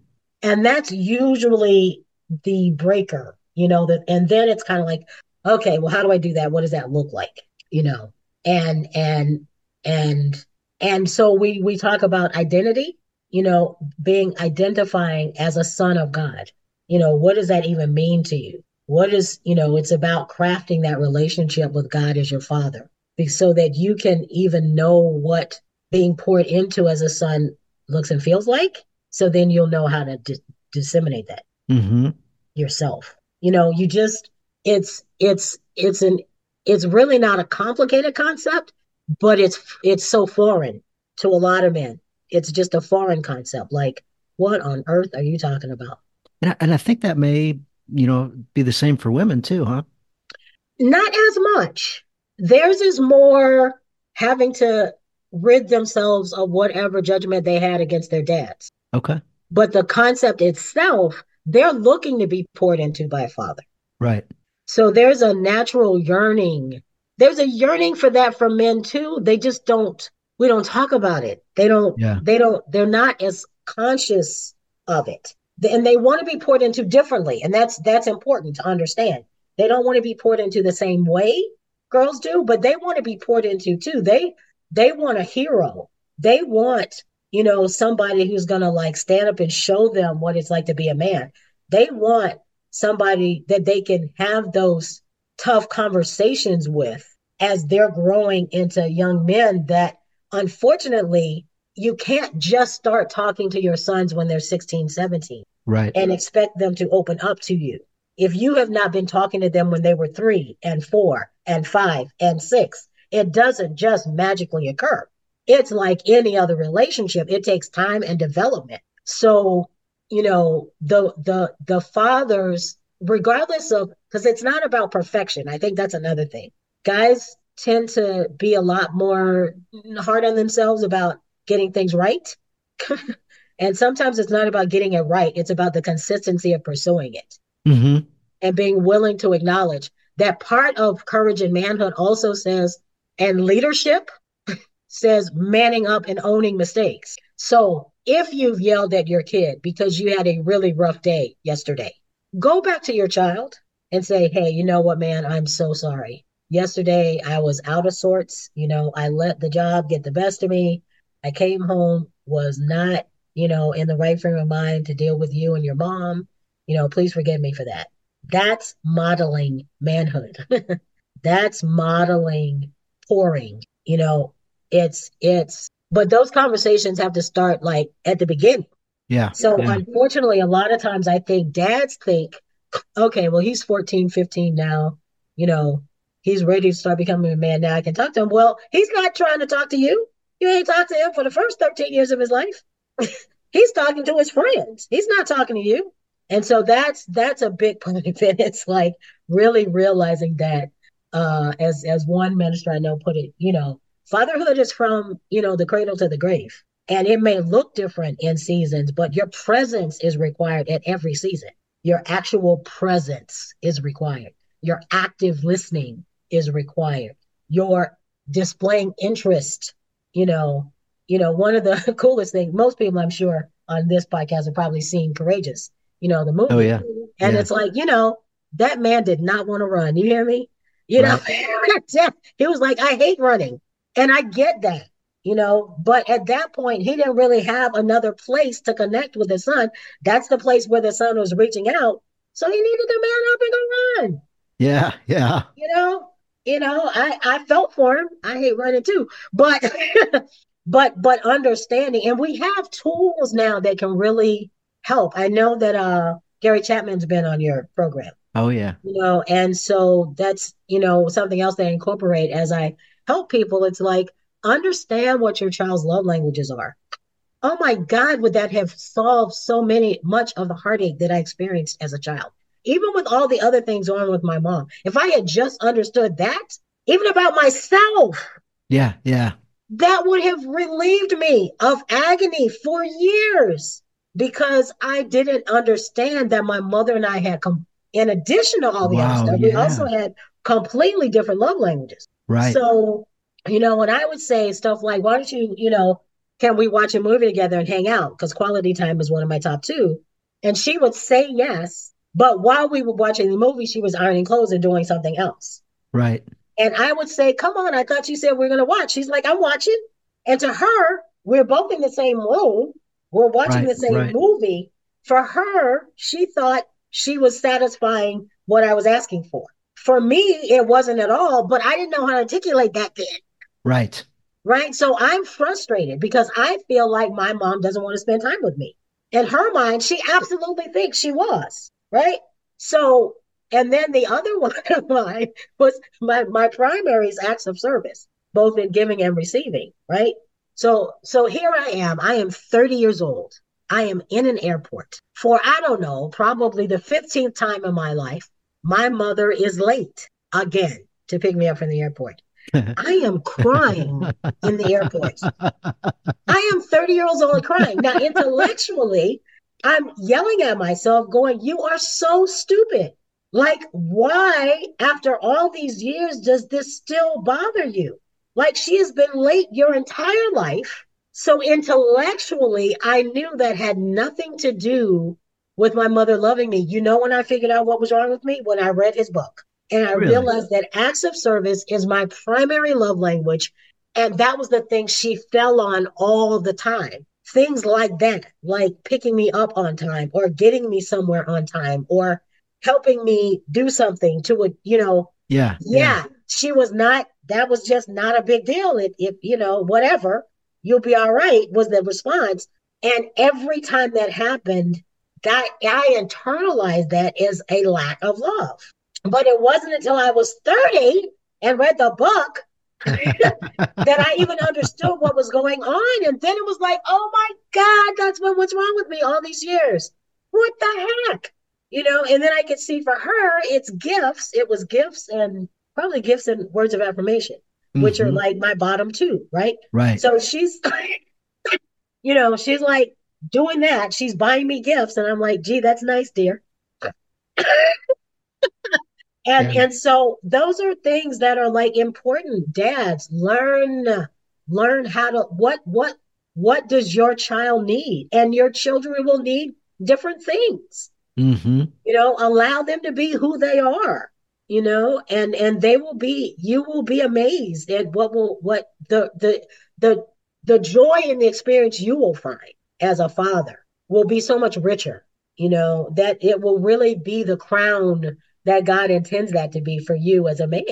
And that's usually the breaker, you know, that and then it's kind of like, okay, well, how do I do that? What does that look like? You know, and and and and so we we talk about identity, you know, being identifying as a son of God. You know, what does that even mean to you? What is, you know, it's about crafting that relationship with God as your father so that you can even know what being poured into as a son looks and feels like. So then you'll know how to di- disseminate that mm-hmm. yourself. You know, you just, it's, it's, it's an, it's really not a complicated concept, but it's, it's so foreign to a lot of men. It's just a foreign concept. Like, what on earth are you talking about? And I, and I think that may you know, be the same for women too, huh? Not as much. Theirs is more having to rid themselves of whatever judgment they had against their dads. Okay. But the concept itself, they're looking to be poured into by a father. Right. So there's a natural yearning. There's a yearning for that for men too. They just don't we don't talk about it. They don't yeah. they don't they're not as conscious of it and they want to be poured into differently and that's that's important to understand they don't want to be poured into the same way girls do but they want to be poured into too they they want a hero they want you know somebody who's going to like stand up and show them what it's like to be a man. They want somebody that they can have those tough conversations with as they're growing into young men that unfortunately you can't just start talking to your sons when they're 16 17 right. and expect them to open up to you. If you have not been talking to them when they were three and four and five and six it doesn't just magically occur it's like any other relationship. It takes time and development. So you know the the the fathers regardless of because it's not about perfection. I think that's another thing. Guys tend to be a lot more hard on themselves about getting things right. And sometimes it's not about getting it right, it's about the consistency of pursuing it. Mm-hmm. and being willing to acknowledge that part of courage and manhood also says, and leadership says manning up and owning mistakes. So if you've yelled at your kid because you had a really rough day yesterday, go back to your child and say, hey, you know what, man, I'm so sorry. Yesterday I was out of sorts. You know, I let the job get the best of me. I came home, was not you know, in the right frame of mind to deal with you and your mom, you know, please forgive me for that. That's modeling manhood. That's modeling pouring. You know, it's, it's, but those conversations have to start like at the beginning. Yeah. So yeah. unfortunately, a lot of times I think dads think, okay, well, he's 14, 15 now, you know, he's ready to start becoming a man now. I can talk to him. Well, he's not trying to talk to you. You ain't talked to him for the first 13 years of his life. he's talking to his friends. He's not talking to you. And so that's that's a big part of it. It's like really realizing that uh as as one minister I know put it, you know, fatherhood is from, you know, the cradle to the grave. And it may look different in seasons, but your presence is required at every season. Your actual presence is required. Your active listening is required. Your displaying interest, you know, you know, one of the coolest things, most people I'm sure on this podcast have probably seen Courageous, you know, the movie. Oh, yeah. And yeah. it's like, you know, that man did not want to run. You hear me? You know, he was like, I hate running. And I get that, you know, but at that point, he didn't really have another place to connect with his son. That's the place where the son was reaching out. So he needed to man up and go run. Yeah, yeah. You know, you know, I I felt for him. I hate running too, but but but understanding and we have tools now that can really help i know that uh gary chapman's been on your program oh yeah you know and so that's you know something else that I incorporate as i help people it's like understand what your child's love languages are oh my god would that have solved so many much of the heartache that i experienced as a child even with all the other things on with my mom if i had just understood that even about myself. Yeah, yeah. That would have relieved me of agony for years because I didn't understand that my mother and I had, com- in addition to all the wow, other stuff, yeah. we also had completely different love languages. Right. So, you know, when I would say stuff like, why don't you, you know, can we watch a movie together and hang out? Because quality time is one of my top two. And she would say yes. But while we were watching the movie, she was ironing clothes and doing something else. Right. And I would say, Come on, I thought you said we are going to watch. She's like, I'm watching. And to her, we're both in the same room. We're watching right, the same right. movie. For her, she thought she was satisfying what I was asking for. For me, it wasn't at all, but I didn't know how to articulate that then. Right. Right. So I'm frustrated because I feel like my mom doesn't want to spend time with me. In her mind, she absolutely thinks she was. Right. So, and then the other one of mine was my, my primary is acts of service, both in giving and receiving. Right. So, so here I am. I am 30 years old. I am in an airport for, I don't know, probably the 15th time in my life. My mother is late again to pick me up from the airport. I am crying in the airport. I am 30 years old crying. Now, intellectually, I'm yelling at myself, going, You are so stupid. Like, why, after all these years, does this still bother you? Like, she has been late your entire life. So, intellectually, I knew that had nothing to do with my mother loving me. You know, when I figured out what was wrong with me? When I read his book. And I really? realized that acts of service is my primary love language. And that was the thing she fell on all the time. Things like that, like picking me up on time or getting me somewhere on time or helping me do something to a, you know. Yeah. Yeah. yeah. She was not, that was just not a big deal. If, if, you know, whatever, you'll be all right was the response. And every time that happened, that I internalized that as a lack of love. But it wasn't until I was 30 and read the book that I even understood what was going on. And then it was like, oh my God, that's what what's wrong with me all these years. What the heck? You know, and then I could see for her, it's gifts. It was gifts and probably gifts and words of affirmation, mm-hmm. which are mm-hmm. like my bottom two, right? Right. So she's, you know, she's like doing that. She's buying me gifts. And I'm like, gee, that's nice, dear. And yeah. and so those are things that are like important. Dads, learn learn how to what what what does your child need? And your children will need different things. Mm-hmm. You know, allow them to be who they are. You know, and and they will be. You will be amazed at what will what the the the the joy in the experience you will find as a father will be so much richer. You know that it will really be the crown that God intends that to be for you as a man.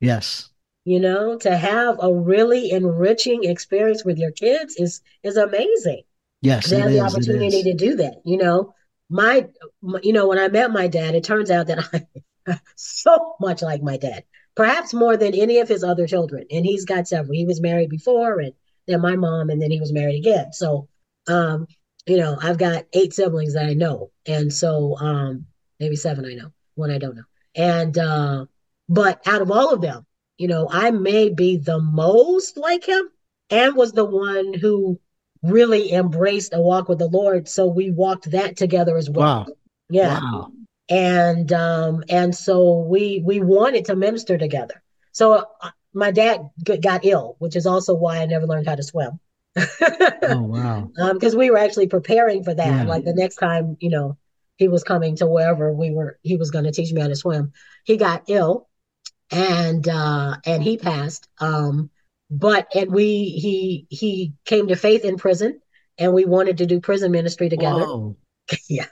Yes. You know, to have a really enriching experience with your kids is is amazing. Yes, to have the opportunity to do that. You know, my, my, you know, when I met my dad, it turns out that I'm so much like my dad, perhaps more than any of his other children. And he's got several. He was married before, and then my mom, and then he was married again. So, um, you know, I've got eight siblings that I know, and so um, maybe seven I know one I don't know. And uh, but out of all of them, you know, I may be the most like him and was the one who really embraced a walk with the Lord. So we walked that together as well. Wow. Yeah. Wow. And um and so we we wanted to minister together. So uh, my dad got ill, which is also why I never learned how to swim. Oh wow. Um because we were actually preparing for that. Yeah. Like the next time, you know, he was coming to wherever we were he was going to teach me how to swim he got ill and uh and he passed um but and we he he came to faith in prison and we wanted to do prison ministry together Whoa. yeah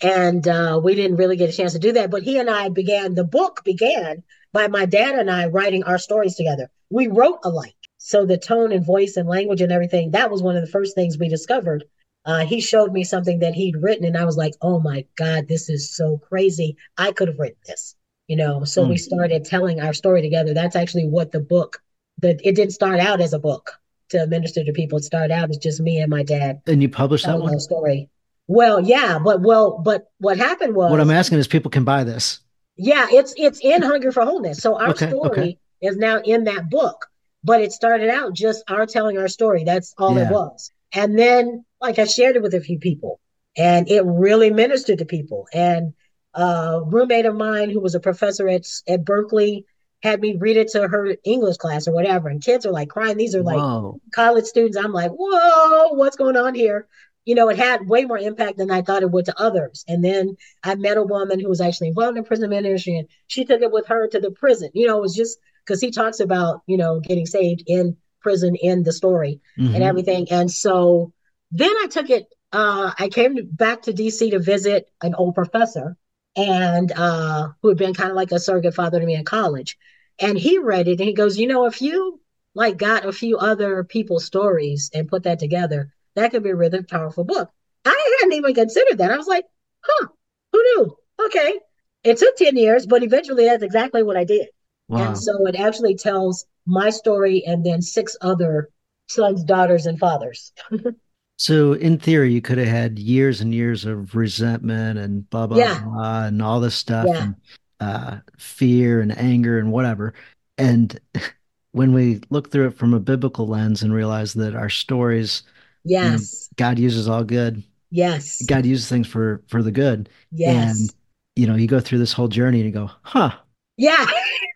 and uh we didn't really get a chance to do that but he and i began the book began by my dad and i writing our stories together we wrote alike so the tone and voice and language and everything that was one of the first things we discovered uh, he showed me something that he'd written, and I was like, "Oh my God, this is so crazy! I could have written this." You know, so mm. we hmm. started telling our story together. That's actually what the book. That it didn't start out as a book to minister to people. It started out as just me and my dad. And you published that one story. Well, yeah, but well, but what happened was what I'm asking is people can buy this. Yeah, it's it's in Hungry for Wholeness. So our okay, story, okay. is now in that book. But it started out just our telling our story. That's all yeah. it was. And then, like, I shared it with a few people, and it really ministered to people. And a roommate of mine who was a professor at at Berkeley had me read it to her English class or whatever. And kids are like crying. These are like whoa. college students. I'm like, whoa, what's going on here? You know, it had way more impact than I thought it would to others. And then I met a woman who was actually involved in prison ministry and she took it with her to the prison. You know, it was just because he talks about, you know, getting saved in prison in the story mm-hmm. and everything. And so then I took it, uh, I came back to DC to visit an old professor and uh, who had been kind of like a surrogate father to me in college. And he read it and he goes, you know, if you like got a few other people's stories and put that together, that could be a really powerful book. I hadn't even considered that. I was like, huh, who knew? Okay. It took 10 years, but eventually that's exactly what I did. Wow. And so it actually tells my story and then six other sons, daughters, and fathers. So in theory, you could have had years and years of resentment and blah blah yeah. blah and all this stuff yeah. and uh, fear and anger and whatever. And when we look through it from a biblical lens and realize that our stories, yes, you know, God uses all good. Yes, God uses things for for the good. Yes, and you know, you go through this whole journey and you go, huh? Yeah,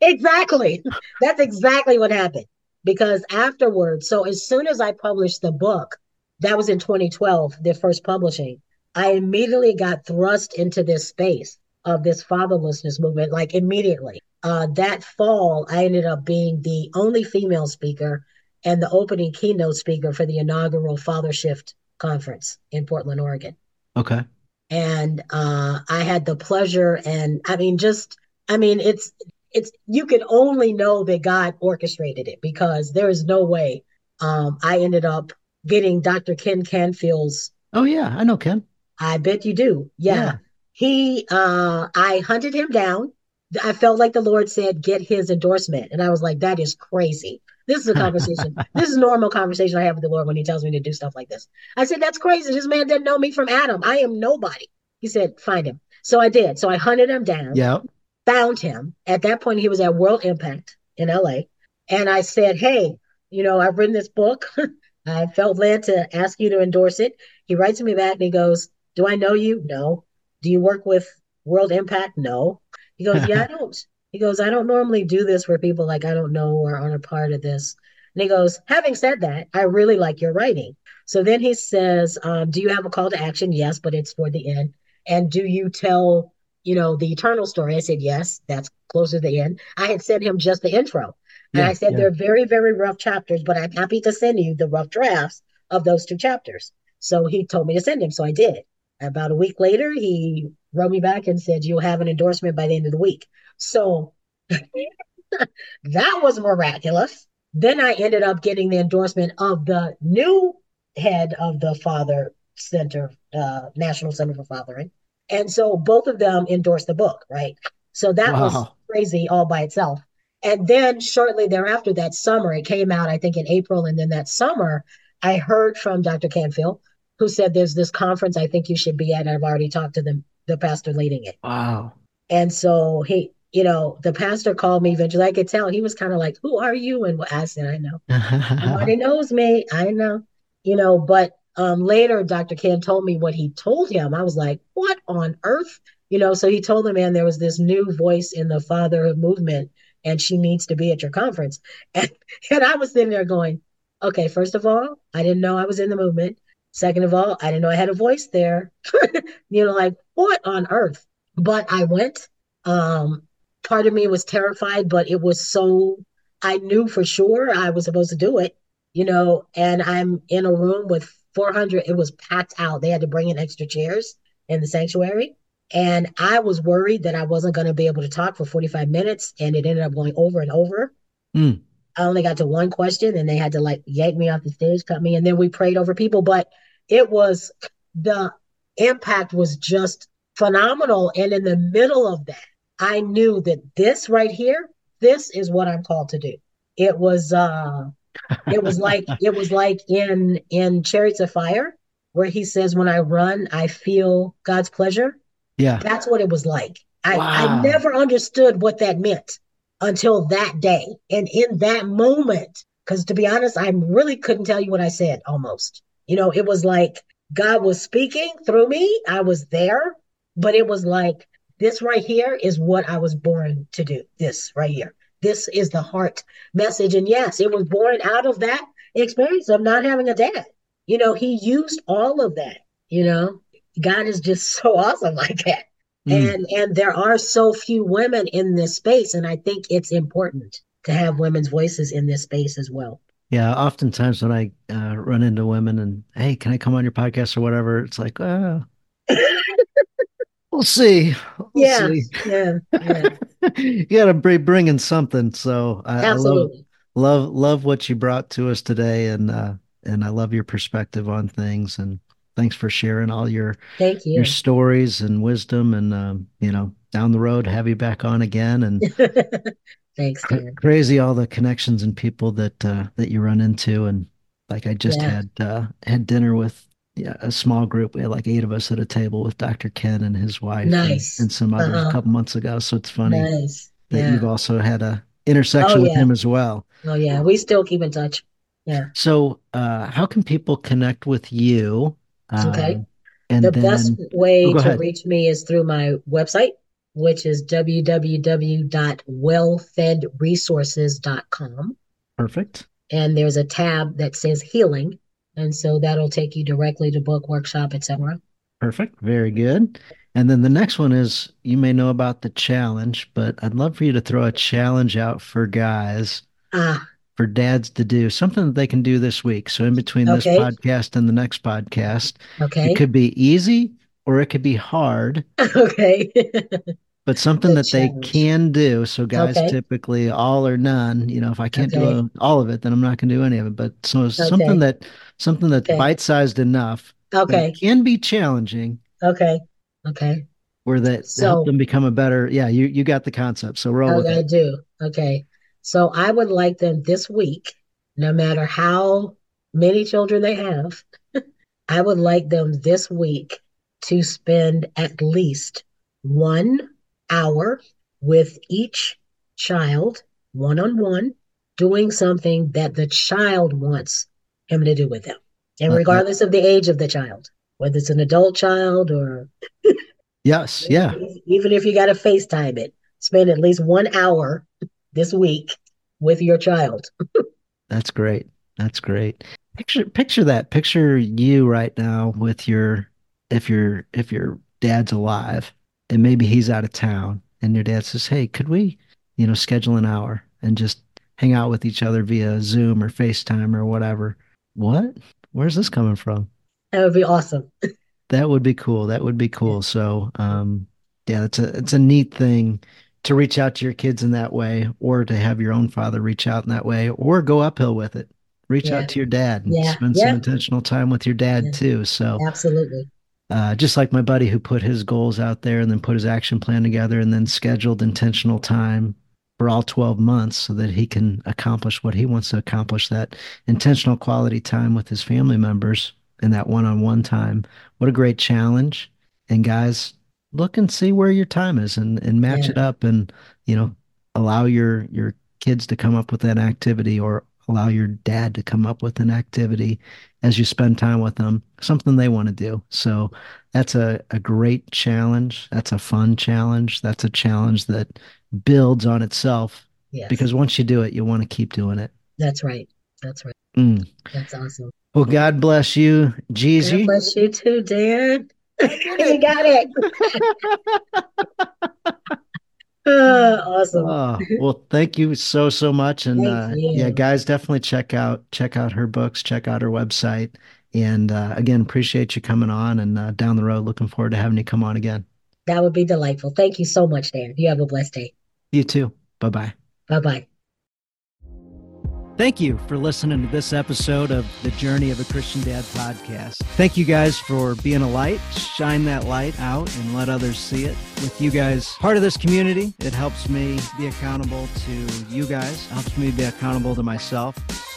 exactly. That's exactly what happened. Because afterwards, so as soon as I published the book, that was in 2012, their first publishing. I immediately got thrust into this space of this fatherlessness movement, like immediately. Uh, that fall, I ended up being the only female speaker and the opening keynote speaker for the inaugural Father Shift conference in Portland, Oregon. Okay. And uh, I had the pleasure, and I mean, just, I mean, it's, it's, you can only know that God orchestrated it because there is no way um, I ended up getting Dr. Ken Canfield's. Oh yeah, I know Ken. I bet you do. Yeah. yeah. He uh I hunted him down. I felt like the Lord said, get his endorsement. And I was like, that is crazy. This is a conversation. this is normal conversation I have with the Lord when he tells me to do stuff like this. I said, that's crazy. This man didn't know me from Adam. I am nobody. He said, find him. So I did. So I hunted him down. Yeah. Found him. At that point, he was at World Impact in LA. And I said, hey, you know, I've written this book. I felt led to ask you to endorse it. He writes me back and he goes, Do I know you? No. Do you work with World Impact? No. He goes, Yeah, I don't. He goes, I don't normally do this for people like I don't know or aren't a part of this. And he goes, Having said that, I really like your writing. So then he says, um, Do you have a call to action? Yes, but it's for the end. And do you tell, you know, the eternal story? I said, Yes, that's closer to the end. I had sent him just the intro. And yeah, I said, yeah. they're very, very rough chapters, but I'm happy to send you the rough drafts of those two chapters. So he told me to send him. So I did. About a week later, he wrote me back and said, You'll have an endorsement by the end of the week. So that was miraculous. Then I ended up getting the endorsement of the new head of the Father Center, uh, National Center for Fathering. And so both of them endorsed the book, right? So that wow. was crazy all by itself. And then shortly thereafter, that summer, it came out, I think in April. And then that summer, I heard from Dr. Canfield, who said, There's this conference I think you should be at. I've already talked to the, the pastor leading it. Wow. And so he, you know, the pastor called me eventually. I could tell he was kind of like, Who are you? And I said, I know. Nobody knows me. I know. You know, but um, later, Dr. Ken told me what he told him. I was like, What on earth? You know, so he told the man there was this new voice in the fatherhood movement and she needs to be at your conference. And, and I was sitting there going, okay, first of all, I didn't know I was in the movement. Second of all, I didn't know I had a voice there. you know, like what on earth? But I went. Um, part of me was terrified, but it was so I knew for sure I was supposed to do it, you know, and I'm in a room with 400. It was packed out. They had to bring in extra chairs in the sanctuary. And I was worried that I wasn't going to be able to talk for 45 minutes, and it ended up going over and over. Mm. I only got to one question, and they had to like yank me off the stage, cut me, and then we prayed over people. But it was the impact was just phenomenal. And in the middle of that, I knew that this right here, this is what I'm called to do. It was uh it was like it was like in in Chariots of Fire, where he says, When I run, I feel God's pleasure. Yeah. That's what it was like. I, wow. I never understood what that meant. until that day. And in that moment, because to be honest, I really couldn't tell you what I said almost. You know, it was like God was speaking through me. I was there, but it was like, this right here is what I was born to do. This right here. This is the heart message. And yes, it was born out of that experience of not having a dad. You know, he used all of that, you know. God is just so awesome like that. Mm. And and there are so few women in this space and I think it's important to have women's voices in this space as well. Yeah, oftentimes when I uh, run into women and hey, can I come on your podcast or whatever? It's like, oh, we'll see. We'll yeah, see. yeah, yeah. you got to be bringing something. So I, Absolutely. I love, love, love what you brought to us today, and uh, and I love your perspective on things. And thanks for sharing all your thank you your stories and wisdom. And um, you know, down the road, have you back on again. And thanks, Dan. crazy all the connections and people that uh, that you run into. And like I just yeah. had uh, had dinner with yeah, a small group. We had like eight of us at a table with Dr. Ken and his wife nice. and, and some others uh-huh. a couple months ago. So it's funny nice. that yeah. you've also had a intersection oh, with yeah. him as well. Oh yeah, we still keep in touch. Yeah. So, uh, how can people connect with you? okay. Um, and the then, best way oh, to ahead. reach me is through my website, which is www.wellfedresources.com. Perfect. And there's a tab that says healing and so that'll take you directly to book, workshop, etc. Perfect. Very good. And then the next one is you may know about the challenge, but I'd love for you to throw a challenge out for guys, ah. for dads to do something that they can do this week. So in between this podcast and the next podcast, okay. it could be easy or it could be hard. Okay. but something that challenge. they can do. So guys okay. typically all or none, you know, if I can't okay. do all of it, then I'm not going to do any of it. But so okay. something that something that's bite-sized enough. Okay. can be challenging. Okay. Okay. Where that so, help them become a better. Yeah, you you got the concept. So roll with I do. Okay. So I would like them this week, no matter how many children they have, I would like them this week to spend at least one hour with each child, one on one, doing something that the child wants him to do with them. And uh, regardless of the age of the child, whether it's an adult child or. yes, yeah. Even if you got to FaceTime it, spend at least one hour this week with your child. That's great. That's great. Picture picture that. Picture you right now with your if your if your dad's alive and maybe he's out of town and your dad says, "Hey, could we, you know, schedule an hour and just hang out with each other via Zoom or FaceTime or whatever?" What? Where's this coming from? That would be awesome. that would be cool. That would be cool. So, um, yeah, it's a it's a neat thing to reach out to your kids in that way, or to have your own father reach out in that way, or go uphill with it. Reach yeah. out to your dad and yeah. spend yeah. some intentional time with your dad too. So, absolutely. Uh, just like my buddy who put his goals out there and then put his action plan together and then scheduled intentional time for all 12 months so that he can accomplish what he wants to accomplish that intentional quality time with his family members and that one-on-one time what a great challenge and guys look and see where your time is and, and match yeah. it up and you know allow your your kids to come up with that activity or allow your dad to come up with an activity as you spend time with them, something they want to do. So that's a, a great challenge. That's a fun challenge. That's a challenge that builds on itself. Yes. Because once you do it, you want to keep doing it. That's right. That's right. Mm. That's awesome. Well, God bless you, Giji. God bless you too, Dan. you got it. Uh, awesome. Oh, well, thank you so so much, and uh, yeah, guys, definitely check out check out her books, check out her website, and uh, again, appreciate you coming on. And uh, down the road, looking forward to having you come on again. That would be delightful. Thank you so much, Dan. You have a blessed day. You too. Bye bye. Bye bye. Thank you for listening to this episode of the Journey of a Christian Dad podcast. Thank you guys for being a light. Shine that light out and let others see it. With you guys part of this community, it helps me be accountable to you guys, helps me be accountable to myself.